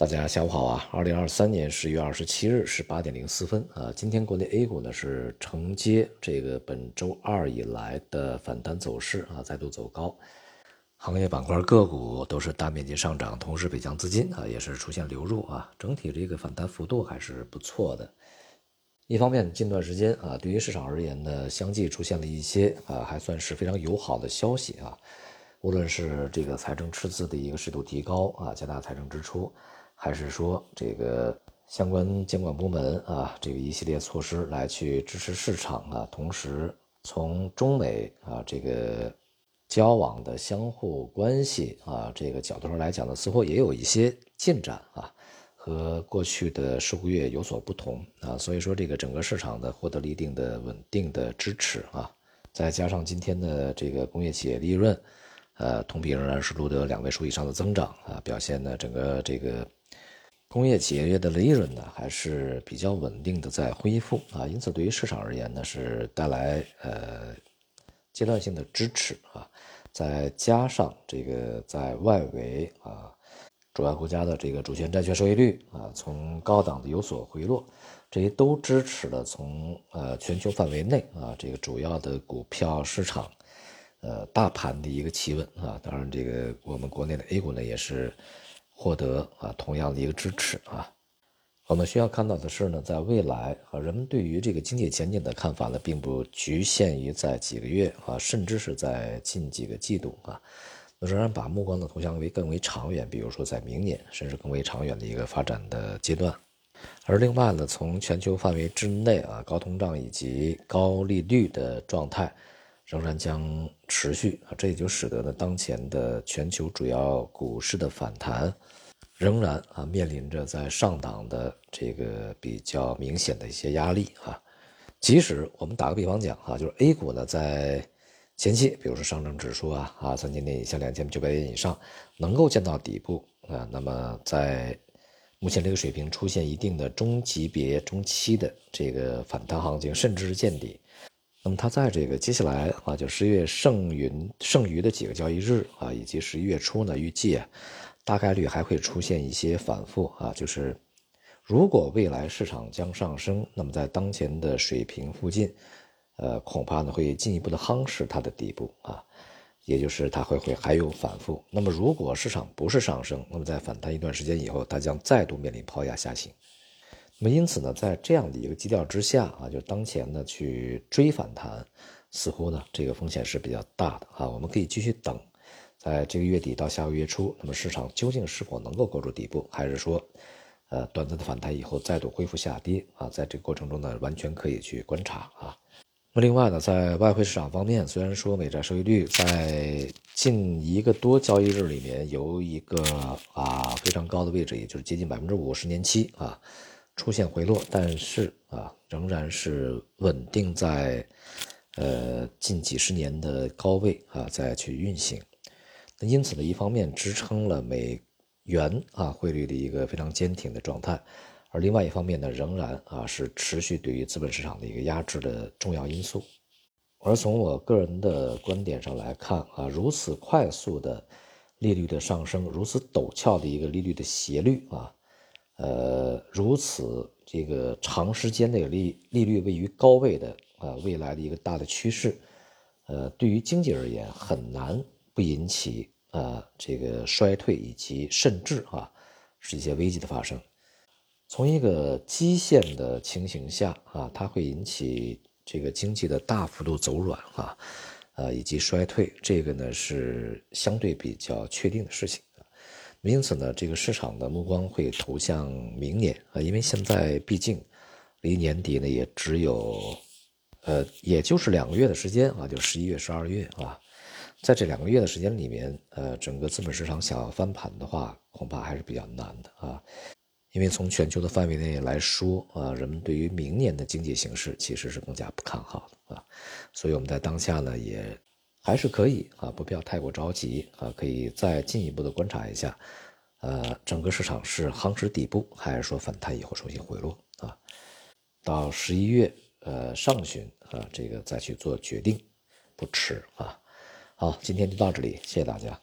大家下午好啊！二零二三年十月二十七日十八点零四分啊，今天国内 A 股呢是承接这个本周二以来的反弹走势啊，再度走高，行业板块个股都是大面积上涨，同时北向资金啊也是出现流入啊，整体这个反弹幅度还是不错的。一方面，近段时间啊，对于市场而言呢，相继出现了一些啊还算是非常友好的消息啊，无论是这个财政赤字的一个适度提高啊，加大财政支出。还是说这个相关监管部门啊，这个一系列措施来去支持市场啊，同时从中美啊这个交往的相互关系啊这个角度上来讲呢，似乎也有一些进展啊，和过去的十个月有所不同啊，所以说这个整个市场呢获得了一定的稳定的支持啊，再加上今天的这个工业企业利润，呃同比仍然是录得两位数以上的增长啊，表现呢整个这个。工业企业的利润呢还是比较稳定的在恢复啊，因此对于市场而言呢是带来呃阶段性的支持啊，再加上这个在外围啊主要国家的这个主权债券收益率啊从高档的有所回落，这些都支持了从呃全球范围内啊这个主要的股票市场呃大盘的一个企稳啊，当然这个我们国内的 A 股呢也是。获得啊同样的一个支持啊，我们需要看到的是呢，在未来啊，人们对于这个经济前景的看法呢，并不局限于在几个月啊，甚至是在近几个季度啊，那仍然把目光呢投向为更为长远，比如说在明年甚至更为长远的一个发展的阶段。而另外呢，从全球范围之内啊，高通胀以及高利率的状态。仍然将持续啊，这也就使得呢，当前的全球主要股市的反弹，仍然啊面临着在上档的这个比较明显的一些压力啊。即使我们打个比方讲啊，就是 A 股呢在前期，比如说上证指数啊啊三千点以下、两千九百点以上能够见到底部啊，那么在目前这个水平出现一定的中级别、中期的这个反弹行情，甚至是见底。那么它在这个接下来啊，就十一月剩余剩余的几个交易日啊，以及十一月初呢，预计啊，大概率还会出现一些反复啊。就是如果未来市场将上升，那么在当前的水平附近，呃，恐怕呢会进一步的夯实它的底部啊，也就是它会会还有反复。那么如果市场不是上升，那么在反弹一段时间以后，它将再度面临抛压下行。那么因此呢，在这样的一个基调之下啊，就当前呢去追反弹，似乎呢这个风险是比较大的啊。我们可以继续等，在这个月底到下个月初，那么市场究竟是否能够构筑底部，还是说，呃，短暂的反弹以后再度恢复下跌啊？在这个过程中呢，完全可以去观察啊。那么另外呢，在外汇市场方面，虽然说美债收益率在近一个多交易日里面有一个啊非常高的位置，也就是接近百分之五十年期啊。出现回落，但是啊，仍然是稳定在呃近几十年的高位啊，再去运行。那因此呢，一方面支撑了美元啊汇率的一个非常坚挺的状态，而另外一方面呢，仍然啊是持续对于资本市场的一个压制的重要因素。而从我个人的观点上来看啊，如此快速的利率的上升，如此陡峭的一个利率的斜率啊。呃，如此这个长时间内利利率位于高位的啊，未来的一个大的趋势，呃，对于经济而言很难不引起啊这个衰退以及甚至啊是一些危机的发生。从一个基线的情形下啊，它会引起这个经济的大幅度走软啊，呃以及衰退，这个呢是相对比较确定的事情。因此呢，这个市场的目光会投向明年啊，因为现在毕竟离年底呢也只有，呃，也就是两个月的时间啊，就十一月、十二月啊，在这两个月的时间里面，呃，整个资本市场想要翻盘的话，恐怕还是比较难的啊，因为从全球的范围内来说啊，人们对于明年的经济形势其实是更加不看好的啊，所以我们在当下呢也。还是可以啊，不必要太过着急啊，可以再进一步的观察一下，呃，整个市场是夯实底部，还是说反弹以后重新回落啊？到十一月呃上旬啊，这个再去做决定，不迟啊。好，今天就到这里，谢谢大家。